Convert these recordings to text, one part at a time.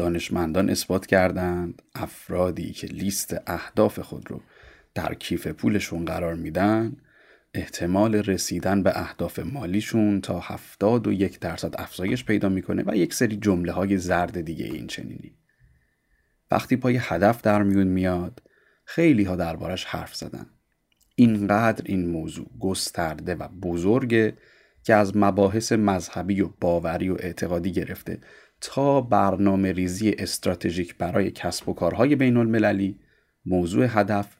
دانشمندان اثبات کردند افرادی که لیست اهداف خود رو در کیف پولشون قرار میدن احتمال رسیدن به اهداف مالیشون تا هفتاد و یک درصد افزایش پیدا می‌کنه و یک سری جمله های زرد دیگه این چنینی. وقتی پای هدف در میون میاد خیلی ها دربارش حرف زدن. اینقدر این موضوع گسترده و بزرگه که از مباحث مذهبی و باوری و اعتقادی گرفته تا برنامه ریزی استراتژیک برای کسب و کارهای بین المللی موضوع هدف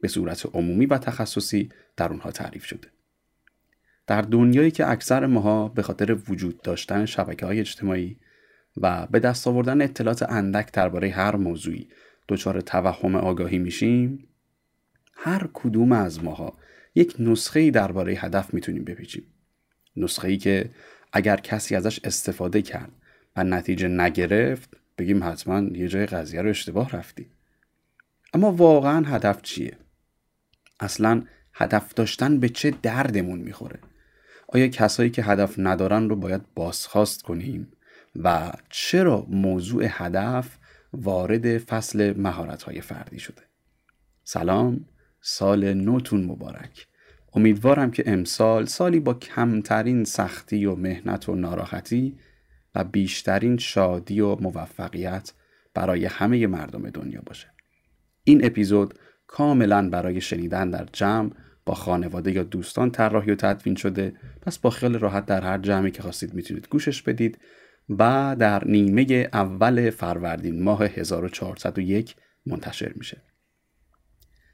به صورت عمومی و تخصصی در اونها تعریف شده. در دنیایی که اکثر ماها به خاطر وجود داشتن شبکه های اجتماعی و به دست آوردن اطلاعات اندک درباره هر موضوعی دچار توهم آگاهی میشیم هر کدوم از ماها یک نسخه درباره هدف می‌تونیم بپیچیم نسخه ای که اگر کسی ازش استفاده کرد و نتیجه نگرفت بگیم حتما یه جای قضیه رو اشتباه رفتی اما واقعا هدف چیه؟ اصلا هدف داشتن به چه دردمون می‌خوره؟ آیا کسایی که هدف ندارن رو باید بازخواست کنیم؟ و چرا موضوع هدف وارد فصل مهارت فردی شده؟ سلام سال نوتون مبارک. امیدوارم که امسال سالی با کمترین سختی و مهنت و ناراحتی و بیشترین شادی و موفقیت برای همه مردم دنیا باشه. این اپیزود کاملا برای شنیدن در جمع با خانواده یا دوستان طراحی و تدوین شده. پس با خیال راحت در هر جمعی که خواستید می‌تونید گوشش بدید و در نیمه اول فروردین ماه 1401 منتشر میشه.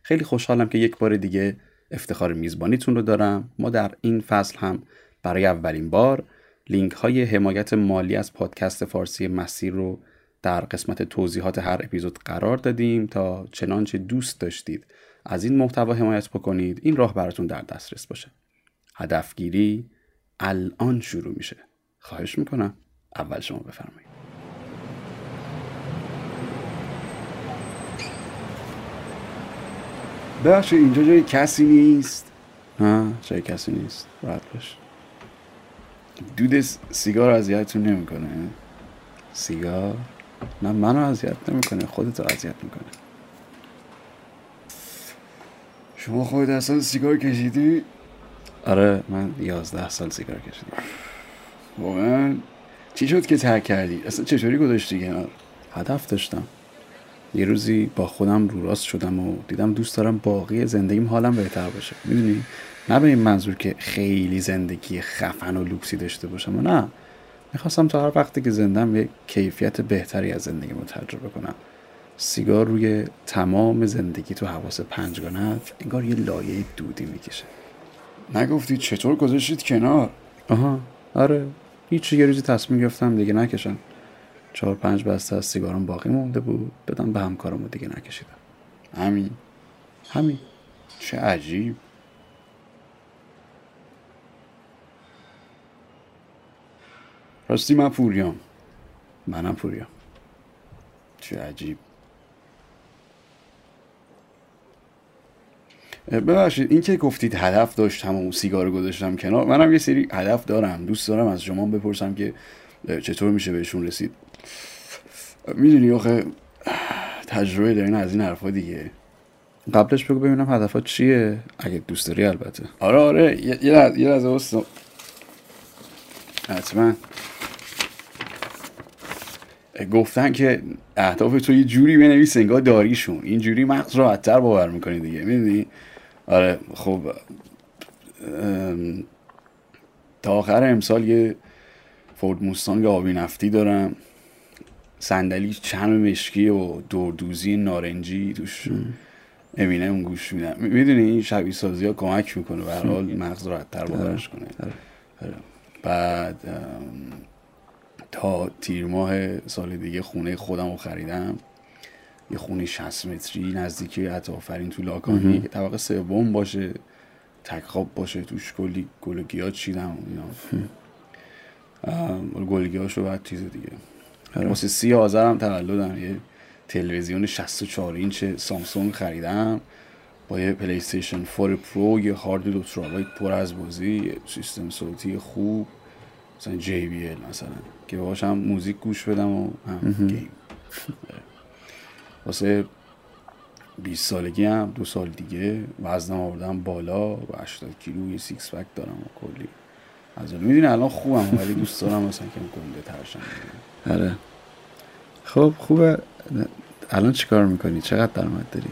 خیلی خوشحالم که یک بار دیگه افتخار میزبانیتون رو دارم. ما در این فصل هم برای اولین بار لینک های حمایت مالی از پادکست فارسی مسیر رو در قسمت توضیحات هر اپیزود قرار دادیم. تا چنانچه دوست داشتید از این محتوا حمایت بکنید این راه براتون در دسترس باشه. هدفگیری الان شروع میشه. خواهش می‌کنم. اول شما بفرمایید. بخش اینجا جای کسی نیست؟ ها جای کسی نیست. راحت باش. دود سیگار اذیتتون نمی‌کنه. سیگار؟ نه منو اذیت نمی‌کنه خودتو اذیت می‌کنه. شما خودت اصلا سیگار کشیدی؟ آره من یازده سال سیگار کشیدم. واقعا چی شد که ترک کردی؟ اصلا چطوری گذاشتی کنار؟ هدف داشتم. یه روزی با خودم رو راست شدم و دیدم دوست دارم باقی زندگیم حالم بهتر باشه. می‌دونی؟ نه به این منظور که خیلی زندگی خفن و لوکسی داشته باشم و نه. می‌خواستم تا هر وقتی که زندم یه کیفیت بهتری از زندگی رو تجربه کنم. سیگار روی تمام زندگی تو حواس پنجگانت انگار یه لایه دودی می‌کشه. نگفتی چطور گذاشتید کنار؟ آها. آره. هیچ یه روزی تصمیم گرفتم دیگه نکشم. چهار پنج بسته از سیگارم باقی مونده بود. بدم به همکارم دیگه نکشیدم. همین. همین. چه عجیب. راستی من پوریام. منم پوریام. چه عجیب. ببخشید این که گفتید هدف داشتم و سیگار گذاشتم کنار منم یه سری هدف دارم دوست دارم از شما بپرسم که چطور میشه بهشون رسید. می‌دونی آخه تجربه دارین از این حرفا دیگه. قبلش بگو ببینم هدفات چیه. اگه دوست داری البته. آره آره یه یه لحظه حتما. گفتن که اهداف تو یه جوری بنویس انگار داریشون. این جوری مغز راحتتر باور می‌کنی دیگه می‌دونی؟ آره خب تا آخر امسال یه فورد موستانگ آبی نفتی دارم. صندلی چرم مشکی و دوردوزی نارنجی توش. امینه اون گوش میدم. می‌دونی؟ این شبیه سازی ها کمک می‌کنه. به حال مغز راحت تر باورش کنه. آره. آره. بعد تا تیر ماه سال دیگه خونه خودم رو خریدم. یه خونه 60 متری نزدیکی عطافرین تو لاکانی. که طبقه سوم باشه تک خواب باشه توش کلی گل گیاه چیدم اینا. گل گیاشو بعد چیز دیگه. آره. واسه سی آذرم تولدم. یه تلویزیون 64 اینچ سامسونگ خریدم. با یه PlayStation 4 Pro یه هارد دو ترابایت پر از بازی یه سیستم صوتی خوب. مثلا JBL مثلا که باشم موزیک گوش بدم و هم game. واسه 20 سالگی هم دو سال دیگه وزنم آوردم بالا و 80 کیلو یه six pack دارم و کلی. از می‌دونی الان خوبم ولی دوست دارم مثلا که گنده ترشم آره. خب خوبه. الان چیکار می‌کنی؟ چقدر درآمد داری؟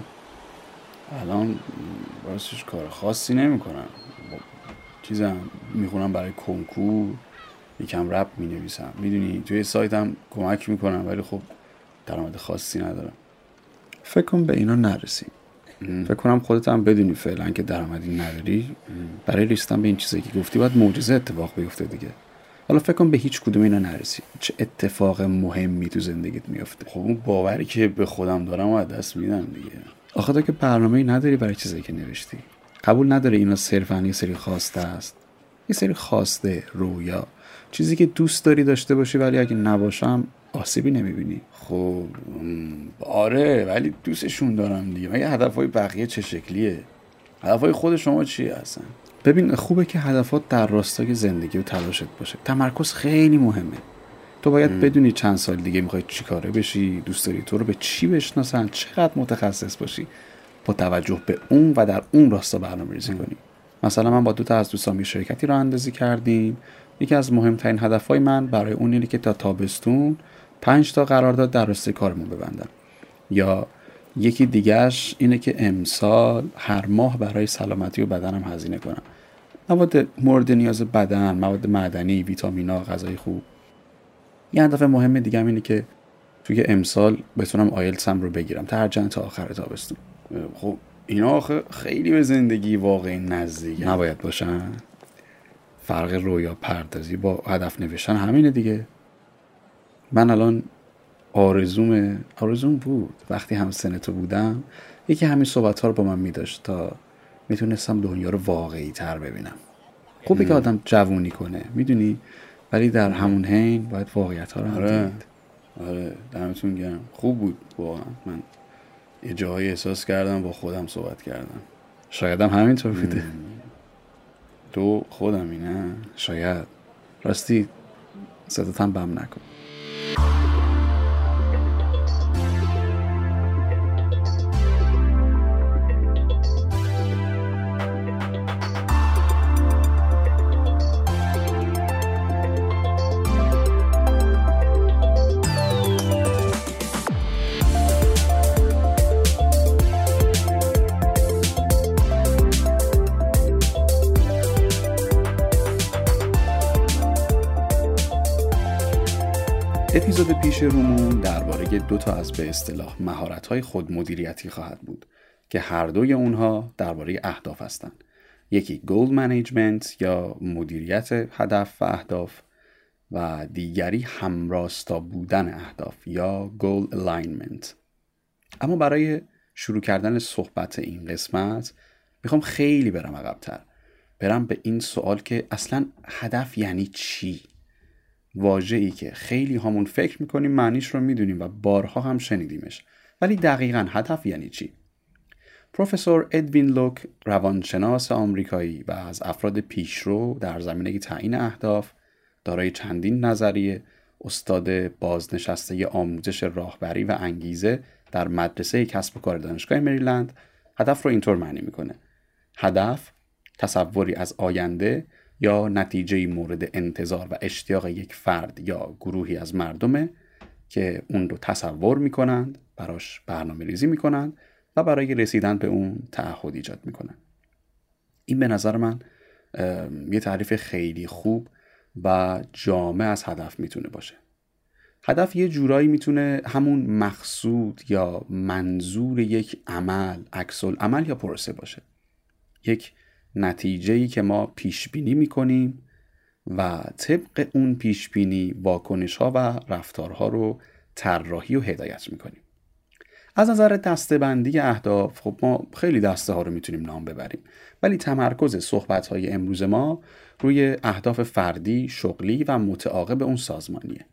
الان راستش کار خاصی نمی‌کنم. چیزم می‌خونم برای کنکور. یکم رپ می‌نویسم. می‌دونی توی سایتم کمک می‌کنم ولی خب درآمد خاصی ندارم. فکر کن به اینا نرسی فکر کنم خودت هم بدونی فعلا که درآمدی نداری. برای ریستن به این چیزی که گفتی باید معجزه اتفاق بیفته دیگه. حالا فکر کن به هیچ کدوم اینا نرسی. چه اتفاق مهمی تو زندگیت میفته خب اون باوری که به خودم دارم و دست میدم دیگه. آخه تو که برنامه نداری برای چیزی که نوشتی. قبول نداره اینا صرفا یه سری خواسته است. یه سری خواسته رویا. چیزی که دوست داری داشته باشی ولی اگه نباشم آسیبی نمی‌بینی. خب آره ولی دوستشون دارم دیگه. مگه هدفهای بقیه چه شکلیه؟ هدفهای خود شما چیه هستن ببین خوبه که هدفات در راستای زندگی و تلاشت باشه. تمرکز خیلی مهمه. تو باید بدونی چند سال دیگه می‌خوای چی کاره بشی دوست داری تو رو به چی بشناسن چقدر متخصص باشی. با توجه به اون و در اون راستا برنامه ریزی کنی. مثلا من با دو تا از دوستان شرکتی رو اندازی کردیم. یکی از مهمترین هدفهای من برای اون اینه که تا تابستون پنج تا قرارداد در راسته کارمون ببندم. یا یکی دیگهش اینه که امسال هر ماه برای سلامتی و بدنم هزینه کنم. مواد مورد نیاز بدن مواد معدنی ویتامینا غذای خوب. یه هدف مهم دیگه اینه که توی امسال بتونم آیلتسم رو بگیرم ترجمه تا آخر تابستون. خب اینا آخه خیلی به زندگی واقعی نزدیک نباید باشن؟ فرق رویا پردازی با هدف نوشتن همینه دیگه. من الان آرزوم آرزوم بود. وقتی هم سنتو بودم یکی همین صحبت ها رو با من میداشت تا می‌تونستم دنیا رو واقعی تر ببینم. خوبه که آدم جوونی کنه. می‌دونی؟ ولی در همون حین باید واقعیت ها رو هم آره. دید. آره. دمتون گرم. خوب بود واقعا. من یه جایی احساس کردم با خودم صحبت کردم. شاید هم همینطور بوده. تو خودم نه شاید. راستی صداتم بم نکن. اپیزود پیش رومون درباره دو تا از به اصطلاح مهارت‌های خودمدیریتی خواهد بود که هر دوی اونها درباره اهداف هستند. یکی goal management یا مدیریت هدف و اهداف و دیگری همراستا بودن اهداف یا goal alignment. اما برای شروع کردن صحبت این قسمت می‌خوام خیلی برم عقبتر برم به این سوال که اصلا هدف یعنی چی واجه ای که خیلی همون فکر می‌کنیم معنیش رو می‌دونیم و بارها هم شنیدیمش ولی دقیقا هدف یعنی چی؟ پروفسور ادوین لوک روانشناس آمریکایی و از افراد پیشرو در زمینه تعیین اهداف دارای چندین نظریه استاد بازنشسته آموزش راهبری و انگیزه در مدرسه کسب و کار دانشگاه مریلند هدف رو اینطور معنی می‌کنه هدف تصوری از آینده یا نتیجه مورد انتظار و اشتیاق یک فرد یا گروهی از مردمه که اون رو تصور می‌کنند براش برنامه ریزی می‌کنند و برای رسیدن به اون تعهد ایجاد می‌کنند. این به نظر من یه تعریف خیلی خوب و جامع از هدف می‌تونه باشه. هدف یه جورایی می‌تونه همون مقصود یا منظور یک عمل عکس عمل یا پروسه باشه. یک نتیجه ای که ما پیش بینی می‌کنیم و طبق اون پیش بینی واکنش ها و رفتارها رو طراحی و هدایت می‌کنیم. از نظر دستبندی اهداف خب ما خیلی دسته ها رو می‌تونیم نام ببریم. ولی تمرکز صحبت های امروز ما روی اهداف فردی، شغلی و متعاقب اون سازمانیه.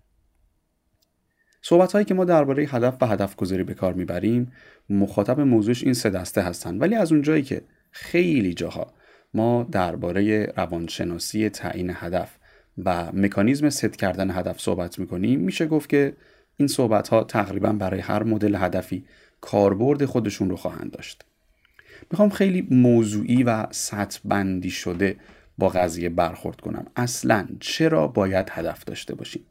صحبت هایی که ما درباره هدف و هدف گذاری به کار می‌بریم مخاطب موضوعش این سه دسته هستن. ولی از اونجایی که خیلی جاها ما درباره روانشناسی تعیین هدف و مکانیزم ست کردن هدف صحبت می‌کنیم. میشه گفت که این صحبت ها تقریبا برای هر مدل هدفی کاربرد خودشون رو خواهند داشت. می‌خوام خیلی موضوعی و سطح بندی شده با قضیه برخورد کنم. اصلا چرا باید هدف داشته باشیم؟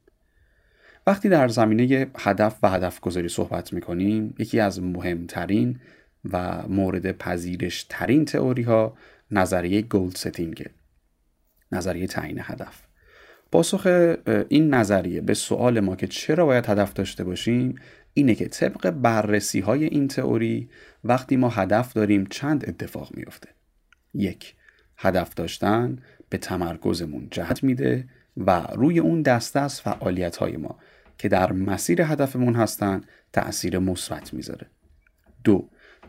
وقتی در زمینه هدف و هدف گذاری صحبت می‌کنیم یکی از مهمترین و مورد پذیرش ترین تئوری ها نظریه گولد ستینگ نظریه تعیین هدف. پاسخ این نظریه به سوال ما که چرا باید هدف داشته باشیم اینه که طبق بررسی های این تئوری وقتی ما هدف داریم چند اتفاق میفته یک هدف داشتن به تمرکزمون جهت میده و روی اون دسته از فعالیت های ما که در مسیر هدفمون هستن تأثیر مثبت می‌ذاره. دو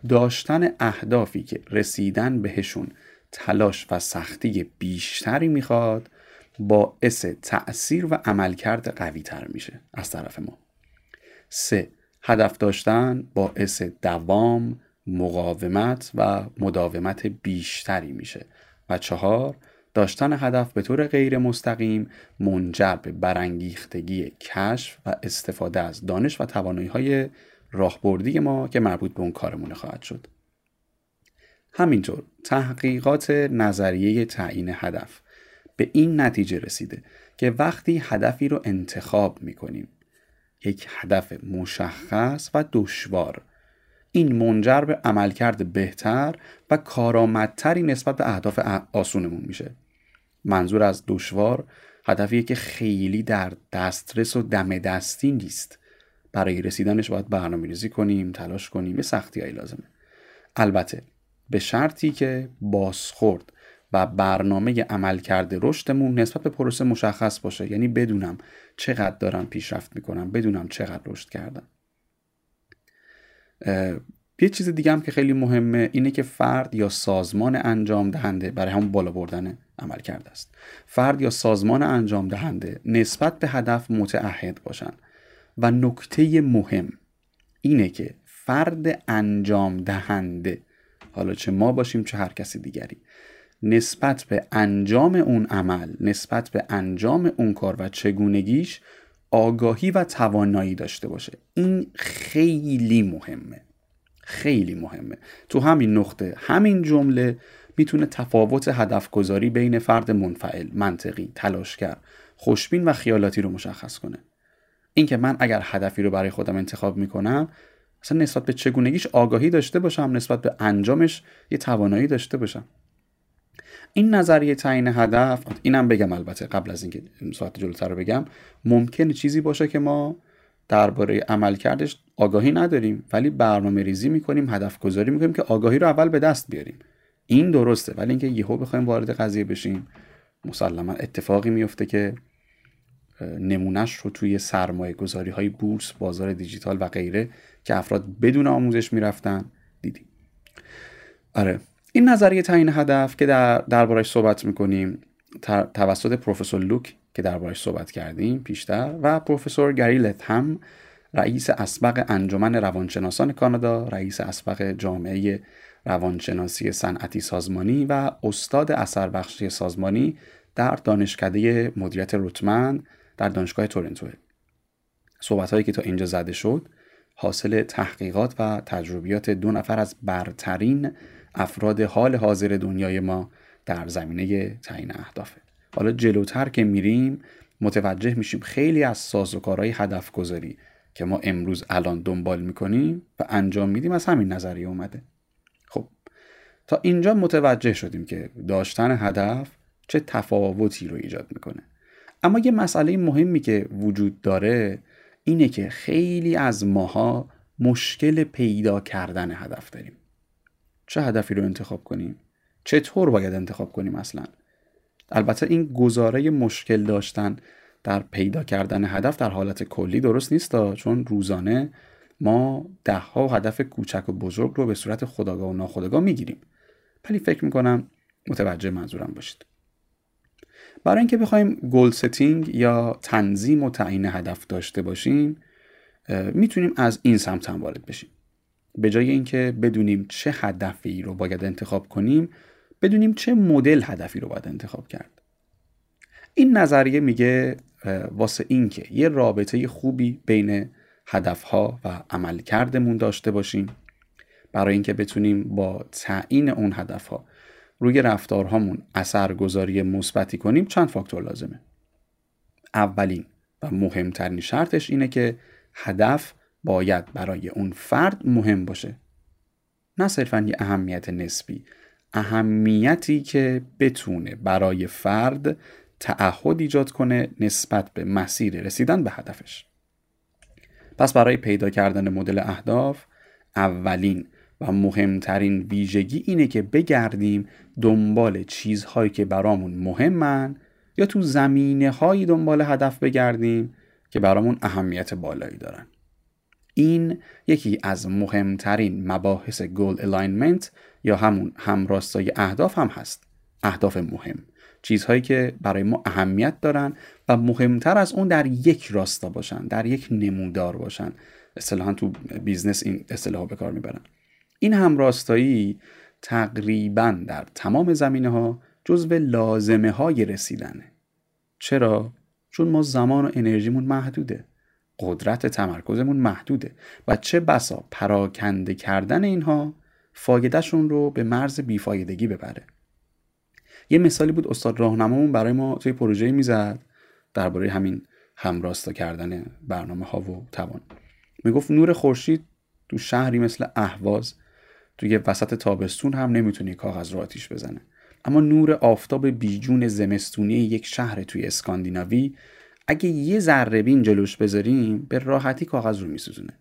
داشتن اهدافی که رسیدن بهشون تلاش و سختی بیشتری می‌خواد باعث تأثیر و عملکرد قوی تر میشه از طرف ما. سه هدف داشتن باعث دوام مقاومت و مداومت بیشتری میشه. و چهار داشتن هدف به طور غیر مستقیم منجر به برانگیختگی کشف و استفاده از دانش و توانایی های راهبردی ما که مربوط به اون کارمون خواهد شد. همینطور تحقیقات نظریه تعیین هدف به این نتیجه رسیده که وقتی هدفی رو انتخاب می‌کنیم یک هدف مشخص و دشوار. این منجر به عملکرد بهتر و کارآمدتری نسبت به اهداف آسونمون میشه. منظور از دشوار هدفیه که خیلی در دسترس و دم دستی نیست. برای رسیدنش باید برنامه ریزی کنیم تلاش کنیم یه سختی هایی لازمه. البته به شرطی که بازخورد و برنامه عمل کرده رشدمون نسبت به پروسه مشخص باشه. یعنی بدونم چقدر دارم پیشرفت می‌کنم بدونم چقدر رشد کردم. یه چیز دیگه هم که خیلی مهمه اینه که فرد یا سازمان انجام دهنده برای همون بالا بردن عمل کرده است. فرد یا سازمان انجام دهنده نسبت به هدف متعهد باشن. و نکته مهم اینه که فرد انجام دهنده حالا چه ما باشیم چه هر کسی دیگری. نسبت به انجام اون عمل نسبت به انجام اون کار و چگونگیش آگاهی و توانایی داشته باشه. این خیلی مهمه. خیلی مهمه. تو همین نقطه همین جمله می‌تونه تفاوت هدف گذاری بین فرد منفعل منطقی تلاشگر خوشبین و خیالاتی رو مشخص کنه. اینکه من اگر هدفی رو برای خودم انتخاب می‌کنم اصلا نسبت به چگونگیش آگاهی داشته باشم نسبت به انجامش یه توانایی داشته باشم. این نظریه تعیین هدف اینم بگم البته قبل از اینکه ساعت جلوتر رو بگم ممکنه چیزی باشه که ما درباره عملکردش آگاهی نداریم ولی برنامه ریزی می‌کنیم هدف گذاری می‌کنیم که آگاهی رو اول به دست بیاریم. این درسته ولی اینکه یهو بخوایم وارد قضیه بشیم مسلما اتفاقی میفته که نمونهش رو توی سرمایه گذاری های بورس بازار دیجیتال و غیره که افراد بدون آموزش می‌رفتن دیدیم. آره. این نظریه تعیین هدف که در دربارش صحبت می‌کنیم توسط پروفسور لوک که دربارش صحبت کردیم پیشتر و پروفسور گری هم رئیس اسبق انجمن روانشناسان کانادا رئیس اسبق جامعه روانشناسی صنعتی سازمانی و استاد اثر بخشی سازمانی در دانشکده مدیریت روتمن در دانشگاه تورنتو. صحبت هایی که تا اینجا زده شد حاصل تحقیقات و تجربیات دو نفر از برترین افراد حال حاضر دنیای ما در زمینه تعیین اهدافه. حالا جلوتر که میریم متوجه میشیم خیلی از سازوکارهای هدف گذاری که ما امروز الان دنبال می‌کنیم و انجام میدیم از همین نظریه اومده. خب تا اینجا متوجه شدیم که داشتن هدف چه تفاوتی رو ایجاد می‌کنه. اما یه مسئله مهمی که وجود داره اینه که خیلی از ماها مشکل پیدا کردن هدف داریم. چه هدفی رو انتخاب کنیم؟ چطور باید انتخاب کنیم اصلا؟ البته این گزاره مشکل داشتن در پیدا کردن هدف در حالت کلی درست نیست چون روزانه ما ده ها هدف کوچک و بزرگ رو به صورت خداگاه و ناخداگاه می‌گیریم. ولی فکر می‌کنم متوجه منظورم باشید. برای اینکه بخوایم گل ستینگ یا تنظیم و تعیین هدف داشته باشیم می‌تونیم از این سمت هم وارد بشیم. به جای اینکه بدونیم چه هدفی رو باید انتخاب کنیم بدونیم چه مدل هدفی رو باید انتخاب کرد. این نظریه میگه واسه اینکه یه رابطه خوبی بین هدفها و عملکردمون داشته باشیم برای اینکه بتونیم با تعیین اون هدفها روی رفتارهامون اثرگذاری مثبتی کنیم چند فاکتور لازمه. اولین و مهمترین شرطش اینه که هدف باید برای اون فرد مهم باشه. نه صرفا یه اهمیت نسبی اهمیتی که بتونه برای فرد تعهد ایجاد کنه نسبت به مسیر رسیدن به هدفش. پس برای پیدا کردن مدل اهداف اولین و مهمترین ویژگی اینه که بگردیم دنبال چیزهایی که برامون مهمن یا تو زمینه هایی دنبال هدف بگردیم که برامون اهمیت بالایی دارن. این یکی از مهمترین مباحث goal alignment یا همون همراستای اهداف هم هست. اهداف مهم. چیزهایی که برای ما اهمیت دارن و مهمتر از اون در یک راستا باشن در یک نمودار باشن. اصطلاحا تو business این اصطلاح به کار می‌برن. این همراستایی تقریبا در تمام زمینه ها جزو لازمه های رسیدنه. چرا؟ چون ما زمان و انرژیمون محدوده. قدرت تمرکزمون محدوده و چه بسا پراکنده کردن اینها فایدهشون رو به مرز بیفایدگی ببره. یه مثالی بود استاد راهنمامون برای ما توی پروژه می‌زد درباره همین همراستا کردن برنامه ها و توان. می‌گفت نور خورشید تو شهری مثل اهواز توی وسط تابستون هم نمی‌تونه کاغذ رو آتیش بزنه. اما نور آفتاب بیجون زمستونی یک شهر توی اسکاندیناوی اگه یه ذره بین جلوش بذاریم به راحتی کاغذ رو میسوزونه.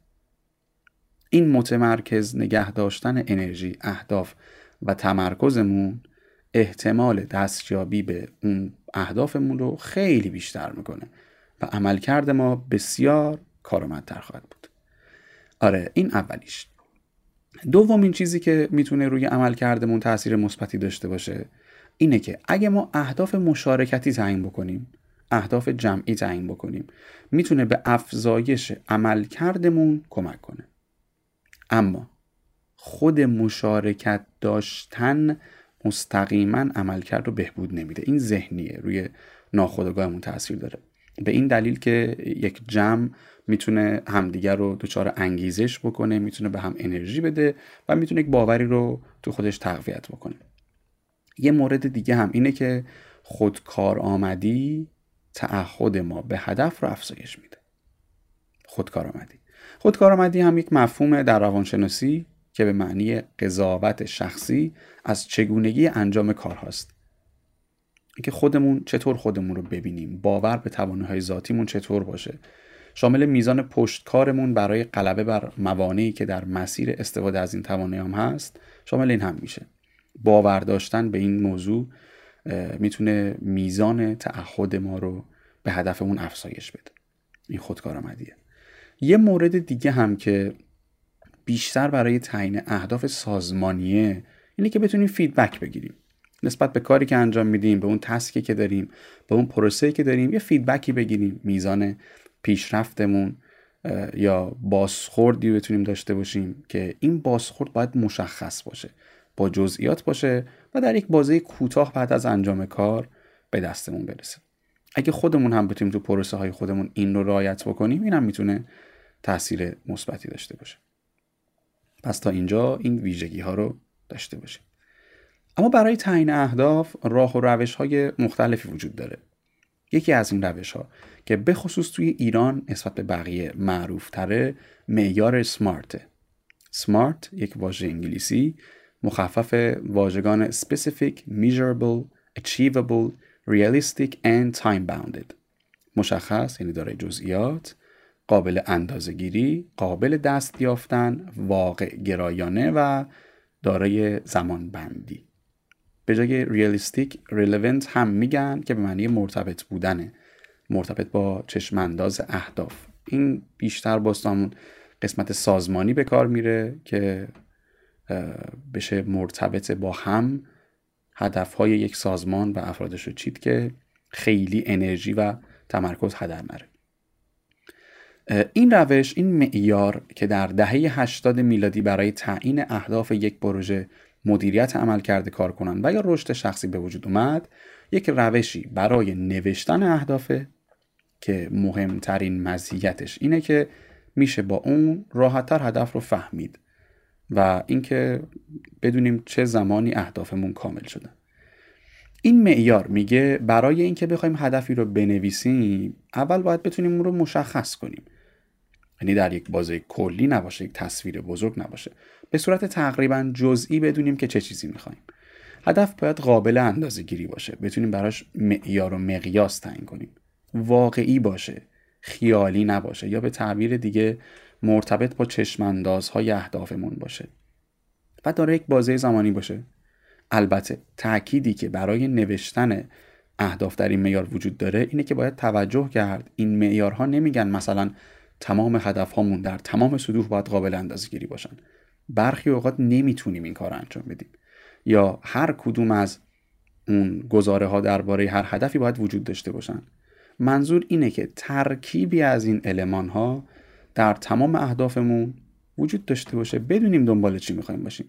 این متمرکز نگه داشتن انرژی اهداف و تمرکزمون احتمال دستیابی به اون اهدافمون رو خیلی بیشتر می‌کنه و عملکرد ما بسیار کارآمدتر خواهد بود. آره این اولیش. دومین چیزی که می‌تونه روی عملکردمون تاثیر مثبتی داشته باشه اینه که اگه ما اهداف مشارکتی تعیین بکنیم اهداف جمعی تعیین بکنیم می‌تونه به افزایش عملکردمون کمک کنه. اما خود مشارکت داشتن مستقیما عملکرد رو بهبود نمیده. این ذهنیه روی ناخودآگاهمون تاثیر داره. به این دلیل که یک جمع می‌تونه همدیگر رو دچار انگیزش بکنه می‌تونه به هم انرژی بده و می‌تونه یک باوری رو تو خودش تقویت بکنه. یه مورد دیگه هم اینه که خودکار آمدی تعهد ما به هدف رو افزایش میده. خودکارآمدی. خودکارآمدی هم یک مفهوم در روانشناسی که به معنی قضاوت شخصی از چگونگی انجام کار هاست اینکه خودمون چطور خودمون رو ببینیم باور به توانه های ذاتیمون چطور باشه. شامل میزان پشتکارمون برای غلبه بر موانعی که در مسیر استفاده از این توانه هم هست شامل این هم میشه. باور داشتن به این موضوع می‌تونه میزان تعهد ما رو به هدفمون افزایش بده. این خودکارآمدیه. یه مورد دیگه هم که بیشتر برای تعیین اهداف سازمانیه اینه که بتونیم feedback بگیریم. نسبت به کاری که انجام میدیم به اون task ی که داریم به اون پروسه که داریم یه feedback ی بگیریم. میزان پیشرفتمون یا بازخوردی بتونیم داشته باشیم که این بازخورد باید مشخص باشه با جزئیات باشه و در یک بازه کوتاه بعد از انجام کار به دستمون برسه. اگه خودمون هم بتونیم تو پروسه های خودمون این رو رعایت بکنیم این هم می‌تونه تاثیر مثبتی داشته باشه. پس تا اینجا این ویژگی ها رو داشته باشیم. اما برای تعیین اهداف راه و روش های مختلفی وجود داره. یکی از این روش ها که به خصوص توی ایران نسبت به بقیه معروف تره معیار سمارت سمارت یک واژه انگلیسی مخفف واژگان specific, measurable, achievable, realistic and time bounded مشخص یعنی دارای جزئیات قابل اندازگیری قابل دست یافتن واقع گرایانه و دارای زمان بندی. به جای ریالیستیک ریلیونت هم میگن که به معنی مرتبط بودنه. مرتبط با چشمانداز اهداف. این بیشتر باستامون قسمت سازمانی به کار میره که بشه مرتبط با هم هدفهای یک سازمان و افرادش رو چید که خیلی انرژی و تمرکز هدر نره. این روش این معیار که در دهه 80 میلادی برای تعیین اهداف یک پروژه مدیریت عمل کرده کار کنند و یا رشد شخصی به وجود اومد یک روشی برای نوشتن اهدافه که مهمترین مزیتش اینه که میشه با اون راحتتر هدف رو فهمید و اینکه بدونیم چه زمانی اهدافمون کامل شدن این معیار میگه برای اینکه بخوایم هدفی رو بنویسیم اول باید بتونیم اون رو مشخص کنیم. یعنی در یک بازه کلی نباشه یک تصویر بزرگ نباشه. به صورت تقریبا جزئی بدونیم که چه چیزی می‌خوایم. هدف باید قابل اندازه گیری باشه. بتونیم براش معیار و مقیاس تعیین کنیم. واقعی باشه خیالی نباشه یا به تعبیر دیگه مرتبط با چشماندازهای اهدافمون باشه. و داره یک بازه زمانی باشه. البته تأکیدی که برای نوشتن اهداف در این معیار وجود داره اینه که باید توجه کرد. این معیارها نمیگن مثلا تمام هدفهامون در تمام سطوح باید قابل اندازه گیری باشن. برخی اوقات نمی‌تونیم این کار انجام بدیم. یا هر کدوم از اون گزاره ها درباره هر هدفی باید وجود داشته باشن. منظور اینه که ترکیبی از این علمان ها در تمام اهدافمون وجود داشته باشه بدونیم دنبال چی می‌خوایم باشیم.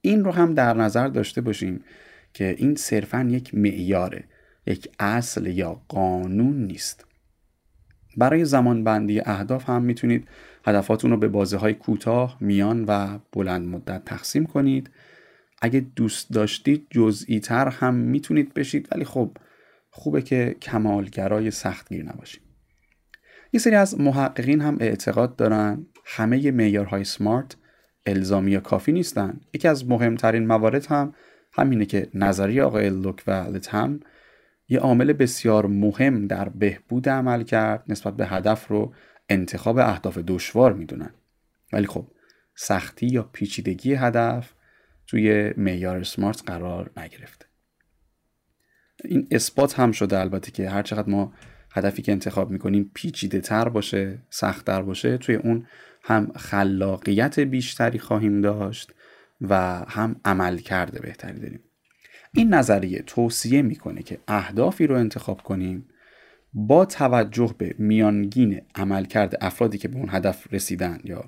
این رو هم در نظر داشته باشیم که این صرفا یک معیاره یک اصل یا قانون نیست. برای زمان بندی اهداف هم می‌تونید هدفاتون رو به بازه های کوتاه، میان و بلند مدت تقسیم کنید. اگه دوست داشتید جزئی تر هم می‌تونید بشید ولی خب خوبه که کمالگرای سختگیر نباشید. یه سری از محققین هم اعتقاد دارن همه معیارهای سمارت الزامی یا کافی نیستن. یکی از مهمترین موارد هم همینه که نظریه آقای لوک و لتهم یه عامل بسیار مهم در بهبود عمل کرد نسبت به هدف رو انتخاب اهداف دشوار می‌دونن. ولی خب سختی یا پیچیدگی هدف توی معیار سمارت قرار نگرفته. این اثبات هم شده البته که هر چقدر ما هدفی که انتخاب می‌کنیم پیچیده تر باشه سختتر باشه توی اون هم خلاقیت بیشتری خواهیم داشت و هم عمل کرده بهتری داریم. این نظریه توصیه می‌کنه که اهدافی رو انتخاب کنیم با توجه به میانگین عملکرد افرادی که به اون هدف رسیدن یا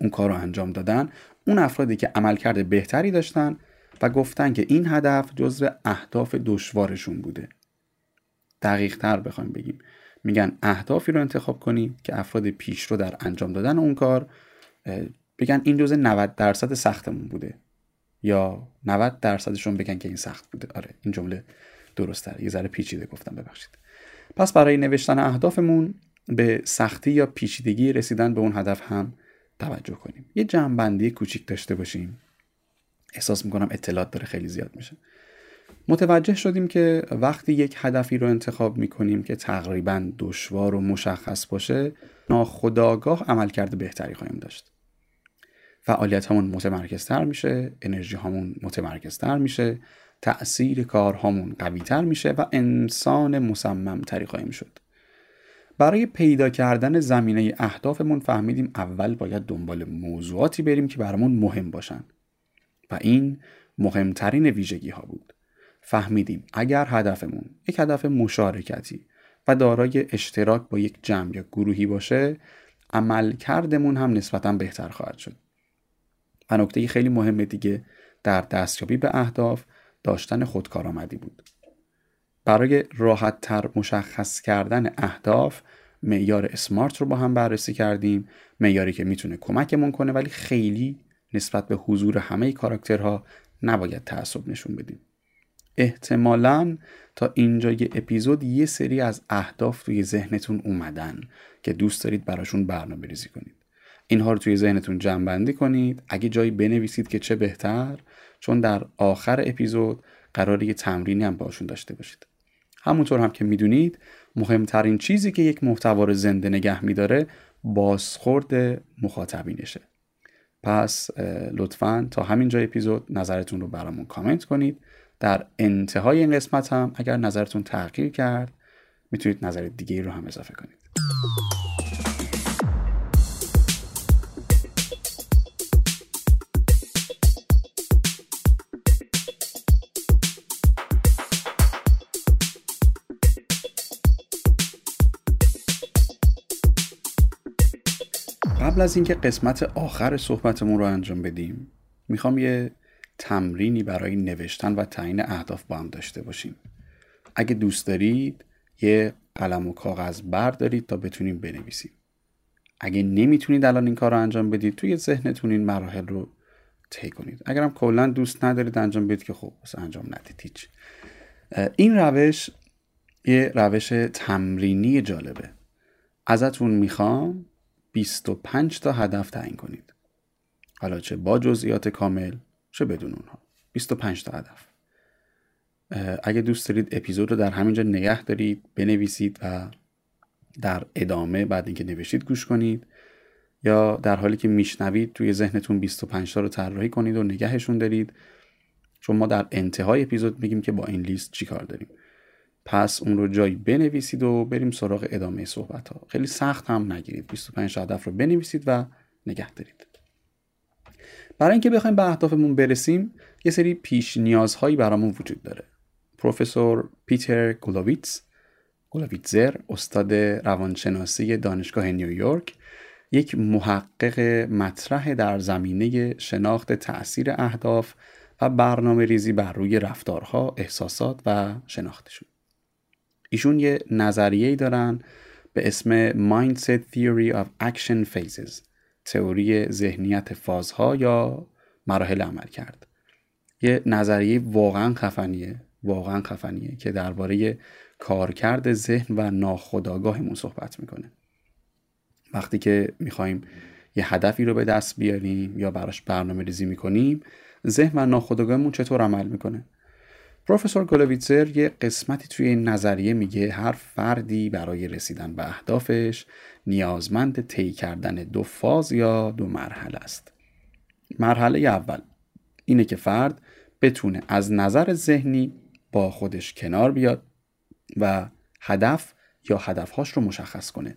اون کار رو انجام دادن اون افرادی که عملکرد بهتری داشتن و گفتن که این هدف جزو اهداف دشوارشون بوده. دقیق تر بخوایم بگیم. میگن اهدافی رو انتخاب کنیم که افراد پیش رو در انجام دادن اون کار بگن این جزء 90 درصد سختمون بوده. یا 90 درصدشون بگن که این سخت بوده. آره این جمله درست یه ذره پیچیده گفتم ببخشید. پس برای نوشتن اهدافمون به سختی یا پیچیدگی رسیدن به اون هدف هم توجه کنیم. یه جمعبندی کوچیک داشته باشیم. احساس می‌کنم اطلاعات داره خیلی زیاد میشه. متوجه شدیم که وقتی یک هدفی رو انتخاب می‌کنیم که تقریبا دشوار و مشخص باشه ناخداگاه عمل کرده بهتری خواهیم داشت. فعالیت همون متمرکزتر میشه انرژی همون متمرکزتر میشه تأثیر کارهامون قویتر میشه و انسان مصممتری خواهیم شد. برای پیدا کردن زمینه اهدافمون فهمیدیم اول باید دنبال موضوعاتی بریم که برامون مهم باشن. و این مهمترین ویژگی ها بود. فهمیدیم اگر هدفمون یک هدف مشارکتی و دارای اشتراک با یک جمع یا گروهی باشه عملکردمون هم نسبتا بهتر خواهد شد. و نکته خیلی مهم دیگه در دستیابی به اهداف داشتن خودکارآمدی بود. برای راحت تر مشخص کردن اهداف معیار اسمارت رو با هم بررسی کردیم معیاری که می‌تونه کمکمون کنه ولی خیلی نسبت به حضور همه کاراکترها نباید تعصب نشون بدیم. احتمالا تا اینجای اپیزود یه سری از اهداف توی ذهنتون اومدن که دوست دارید براشون برنامه ریزی کنید. اینها رو توی ذهنتون جمع بندی کنید. اگه جایی بنویسید که چه بهتر چون در آخر اپیزود قرار یه تمرینی هم باشون داشته باشید. همونطور هم که می‌دونید مهمترین چیزی که یک محتوا رو زنده نگه میداره بازخورد مخاطبینشه. پس لطفا تا همین جای اپیزود نظرتون رو برامون کامنت کنید. در انتهای این قسمت هم اگر نظرتون تغییر کرد می‌تونید نظر دیگه رو هم اضافه کنید. قبل از اینکه قسمت آخر صحبتمون رو انجام بدیم می‌خوام یه تمرینی برای نوشتن و تعیین اهداف با هم داشته باشیم. اگه دوست دارید یه قلم و کاغذ بردارید تا بتونیم بنویسیم. اگه نمی‌تونید الان این کار رو انجام بدید توی ذهنتون این مراحل رو طی کنید. اگرم کلا دوست ندارید انجام بدید که خب انجام ندید هیچ. این روش یه روش تمرینی جالبه. ازتون می‌خوام 25 تا هدف تعیین کنید. حالا چه با جزئیات کامل چه بدون اونها. 25 تا هدف. اگه دوست دارید اپیزود رو در همینجا نگه دارید بنویسید و در ادامه بعد اینکه نوشتید گوش کنید. یا در حالی که میشنوید توی ذهنتون 25 تا رو طراحی کنید و نگهشون دارید. چون ما در انتهای اپیزود میگیم که با این لیست چیکار داریم. پس اون رو جایی بنویسید و بریم سراغ ادامه صحبت ها خیلی سخت هم نگیرید. 25 هدف رو بنویسید و نگه دارید. برای اینکه بخوایم به اهدافمون برسیم یه سری پیش نیازهایی برامون وجود داره. پروفسور پیتر گولویتز گولویتزر استاد روانشناسی دانشگاه نیویورک یک محقق مطرح در زمینه شناخت تاثیر اهداف و برنامه ریزی بر روی رفتارها، احساسات و شناختشون. ایشون یه نظریه دارن به اسم Mindset Theory of Action Phases تئوری ذهنیت فازها یا مراحل عمل کرد. یه نظریه واقعا خفنیه واقعا خفنیه که درباره کارکرد ذهن و ناخودآگاهمون صحبت می‌کنه. وقتی که می‌خوایم یه هدفی رو به دست بیاریم یا براش برنامه ریزی می‌کنیم ذهن و ناخودآگاهمون چطور عمل می‌کنه؟ پروفسور گلوویتزر یه قسمتی توی این نظریه میگه هر فردی برای رسیدن به اهدافش نیازمند طی کردن دو فاز یا دو مرحله است. مرحله اول اینه که فرد بتونه از نظر ذهنی با خودش کنار بیاد و هدف یا هدفهاش رو مشخص کنه.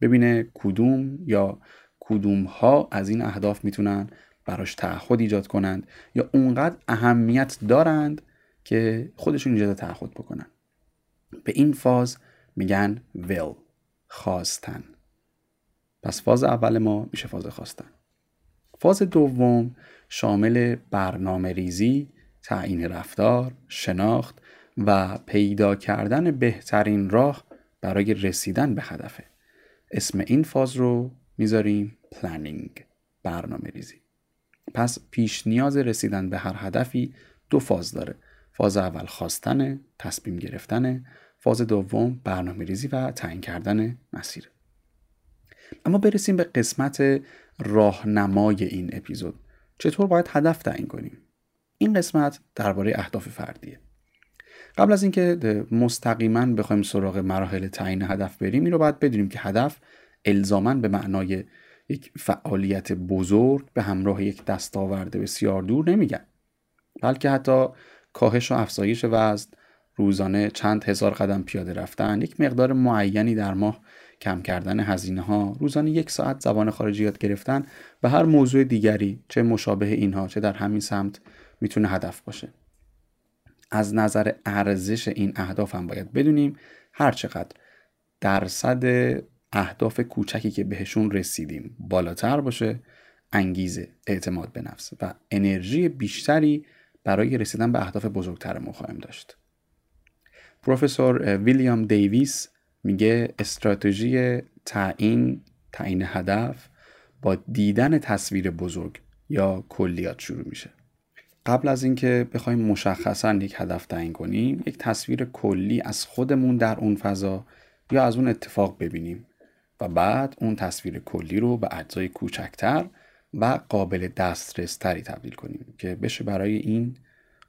ببینه کدوم یا کدوم ها از این اهداف می‌تونن براش تعهد ایجاد کنند یا اونقدر اهمیت دارند که خودشون ایجاد تعهد بکنن به این فاز میگن will خواستن پس فاز اول ما میشه فاز خواستن فاز دوم شامل برنامه ریزی، تعیین رفتار، شناخت و پیدا کردن بهترین راه برای رسیدن به هدفه. اسم این فاز رو می‌ذاریم پلانینگ برنامه ریزی. پس پیش نیاز رسیدن به هر هدفی دو فاز داره. فاز اول خواستن، تصمیم گرفتن، فاز دوم برنامه ریزی و تعیین کردن مسیر. اما برسیم به قسمت راهنمای این اپیزود. چطور باید هدف تعیین کنیم؟ این قسمت درباره اهداف فردیه. قبل از اینکه مستقیما بخوایم سراغ مراحل تعیین هدف بریم این رو باید بدونیم که هدف الزاما به معنای یک فعالیت بزرگ به همراه یک دستاورد بسیار دور نمیگن بلکه حتی کاهش و افزایش وزن روزانه چند هزار قدم پیاده رفتن یک مقدار معینی در ماه کم کردن هزینه ها روزانه یک ساعت زبان خارجی یاد گرفتن و هر موضوع دیگری چه مشابه اینها چه در همین سمت می‌تونه هدف باشه. از نظر ارزش این اهداف هم باید بدونیم هر چقدر درصد اهداف کوچکی که بهشون رسیدیم بالاتر باشه انگیزه اعتماد به نفس و انرژی بیشتری برای رسیدن به اهداف بزرگتر ما خواهیم داشت. پروفسور ویلیام دیویس میگه استراتژی تعیین تعیین هدف با دیدن تصویر بزرگ یا کلیات شروع میشه. قبل از اینکه بخوایم مشخصا یک هدف تعیین کنیم یک تصویر کلی از خودمون در اون فضا یا از اون اتفاق ببینیم و بعد اون تصویر کلی رو به اجزای کوچکتر و قابل دسترس تری تبدیل کنیم که بشه برای این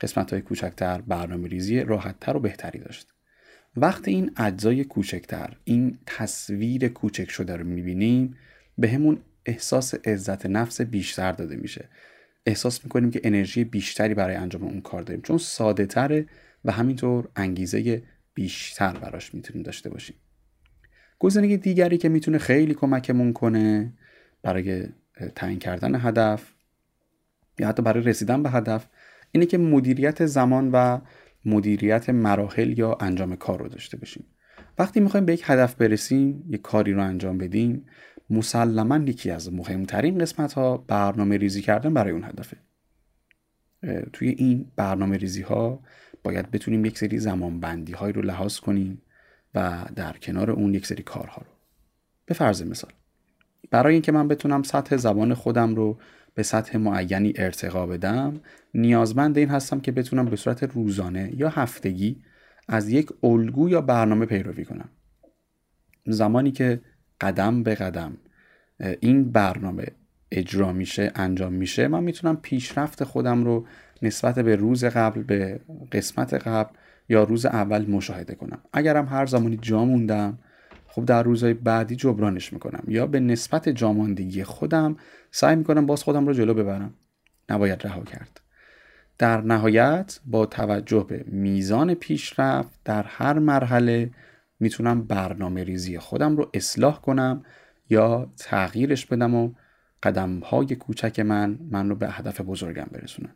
قسمت های کوچکتر برنامه ریزی راحتتر و بهتری داشت. وقتی این اجزای کوچکتر این تصویر کوچک شده رو می‌بینیم به همون احساس عزت نفس بیشتر داده میشه. احساس می‌کنیم که انرژی بیشتری برای انجام اون کار داریم. چون ساده تره و همینطور انگیزه بیشتر براش می‌تونیم داشته باشیم. گزینه دیگری که می‌تونه خیلی کمکمون کنه برای تعیین کردن هدف یا حتی برای رسیدن به هدف اینه که مدیریت زمان و مدیریت مراحل یا انجام کار رو داشته باشیم. وقتی می‌خوایم به یک هدف برسیم یک کاری رو انجام بدیم مسلما یکی از مهمترین قسمت ها برنامه ریزی کردن برای اون هدفه. توی این برنامه ریزی ها باید بتونیم یک سری زمان بندی های رو لحاظ کنیم و در کنار اون یک سری کارها رو. به فرض مثال برای اینکه من بتونم سطح زبان خودم رو به سطح معینی ارتقا بدم نیازمند این هستم که بتونم به صورت روزانه یا هفتگی از یک الگو یا برنامه پیروی کنم. زمانی که قدم به قدم این برنامه اجرا میشه انجام میشه من می‌تونم پیشرفت خودم رو نسبت به روز قبل به قسمت قبل یا روز اول مشاهده کنم. اگرم هر زمانی جا موندم خب در روزهای بعدی جبرانش می‌کنم یا به نسبت جاماندگی خودم سعی می‌کنم باز خودم رو جلو ببرم. نباید رها کرد. در نهایت با توجه به میزان پیشرفت در هر مرحله می‌تونم برنامه ریزی خودم رو اصلاح کنم یا تغییرش بدم و قدم های کوچک من من رو به هدف بزرگم برسونم.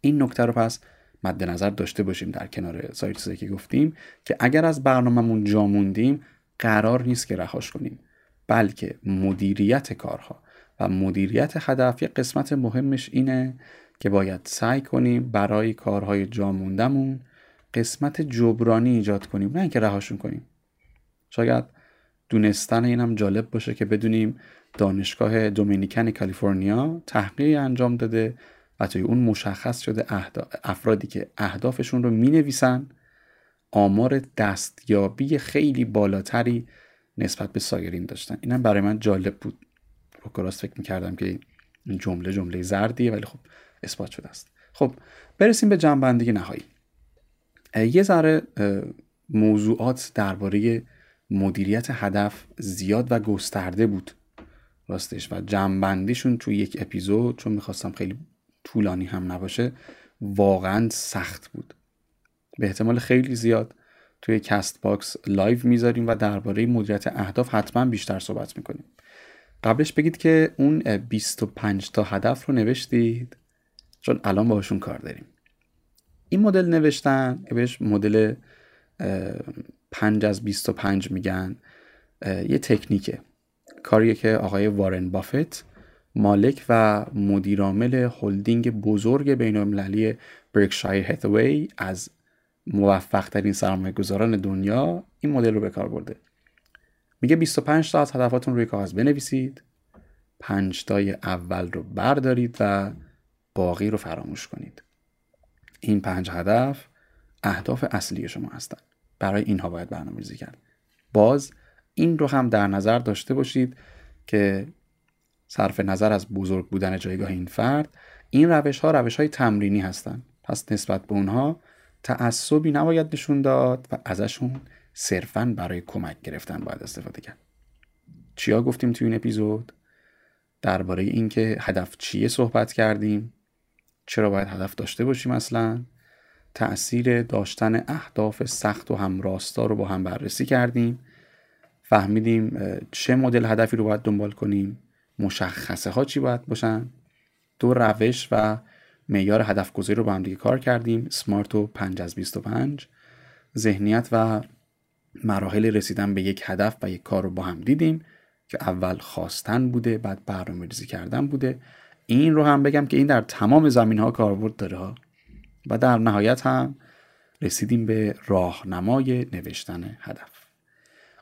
این نکته رو پس مد نظر داشته باشیم در کنار سایر چیزایی که گفتیم که اگر از برنامهمون جا موندیم قرار نیست که رهاش کنیم. بلکه مدیریت کارها و مدیریت هدف یه قسمت مهمش اینه که باید سعی کنیم برای کارهای جا موندمون قسمت جبرانی ایجاد کنیم نه اینکه رهاشون کنیم. شاید دونستن اینم جالب باشه که بدونیم دانشگاه دومینیکن کالیفرنیا تحقیقی انجام داده و توی اون مشخص شده افرادی که اهدافشون رو می نویسن آمار دستیابی خیلی بالاتری نسبت به سایرین داشتن. اینم برای من جالب بود. رو فکر می‌کردم که این جمله جمله زردیه ولی خب اثبات شده است. خب برسیم به جنبندگی نهایی. یه ذره موضوعات درباره مدیریت هدف زیاد و گسترده بود راستش و جنبندیشون توی یک اپیزود چون می‌خواستم خیلی طولانی هم نباشه واقعا سخت بود. به احتمال خیلی زیاد توی Castbox live می‌ذاریم و درباره مدیریت اهداف حتما بیشتر صحبت می‌کنیم. قبلش بگید که اون 25 تا هدف رو نوشتید چون الان باشون کار داریم. این مدل نوشتن بهش مدل 5 از 25 میگن یه تکنیکه. کاریه که آقای وارن بافت مالک و مدیرعامل هلدینگ بزرگ بین المللی برکشایر هتوی از موفق ترین سرمایه گذاران دنیا این مدل رو به کار برده. میگه 25 تا از هدفاتون روی کاغذ بنویسید 5 تای اول رو بردارید و باقی رو فراموش کنید. این پنج هدف اهداف اصلی شما هستند برای اینها باید برنامه ریزی کرد. باز این رو هم در نظر داشته باشید که صرف نظر از بزرگ بودن جایگاه این فرد این روش ها روش های تمرینی هستند. پس نسبت به اونها تعصبی نباید نشون داد و ازشون صرفا برای کمک گرفتن باید استفاده کرد. چیا گفتیم توی این اپیزود؟ درباره اینکه هدف چیه صحبت کردیم. چرا باید هدف داشته باشیم اصلا؟ تأثیر داشتن اهداف سخت و هم راستا رو با هم بررسی کردیم. فهمیدیم چه مدل هدفی رو باید دنبال کنیم. مشخصه ها چی باید باشن؟ دو روش و معیار هدف گذاری رو با هم دیگه کار کردیم سمارت و 5 از 25 ذهنیت و مراحل رسیدن به یک هدف و یک کار رو با هم دیدیم که اول خواستن بوده بعد برنامه ریزی کردن بوده. این رو هم بگم که این در تمام زمین ها کاربرد داره ها. و در نهایت هم رسیدیم به راهنمای نوشتن هدف.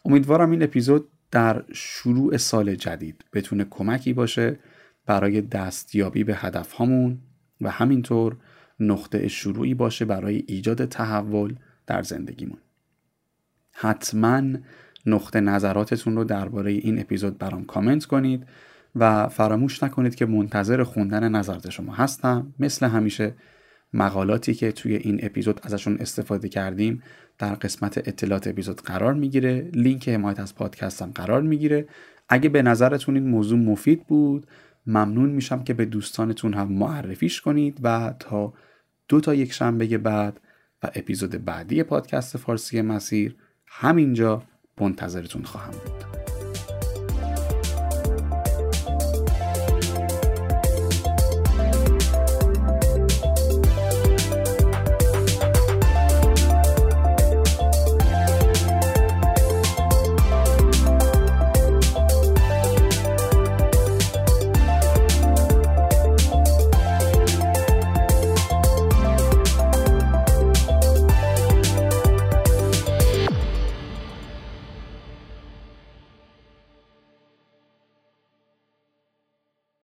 امیدوارم این اپیزود در شروع سال جدید بتونه کمکی باشه برای دستیابی به هدف هامون و همینطور نقطه شروعی باشه برای ایجاد تحول در زندگیمون. حتما نقطه نظراتتون رو درباره این اپیزود برام کامنت کنید و فراموش نکنید که منتظر خوندن نظرات شما هستم. مثل همیشه مقالاتی که توی این اپیزود ازشون استفاده کردیم در قسمت اطلاعات اپیزود قرار می‌گیره لینک حمایت از پادکستم قرار می‌گیره. اگه به نظرتون این موضوع مفید بود ممنون میشم که به دوستانتون هم معرفیش کنید و تا دو تا یک شنبه بعد و اپیزود بعدی پادکست فارسی مسیر همینجا منتظرتون خواهم بود.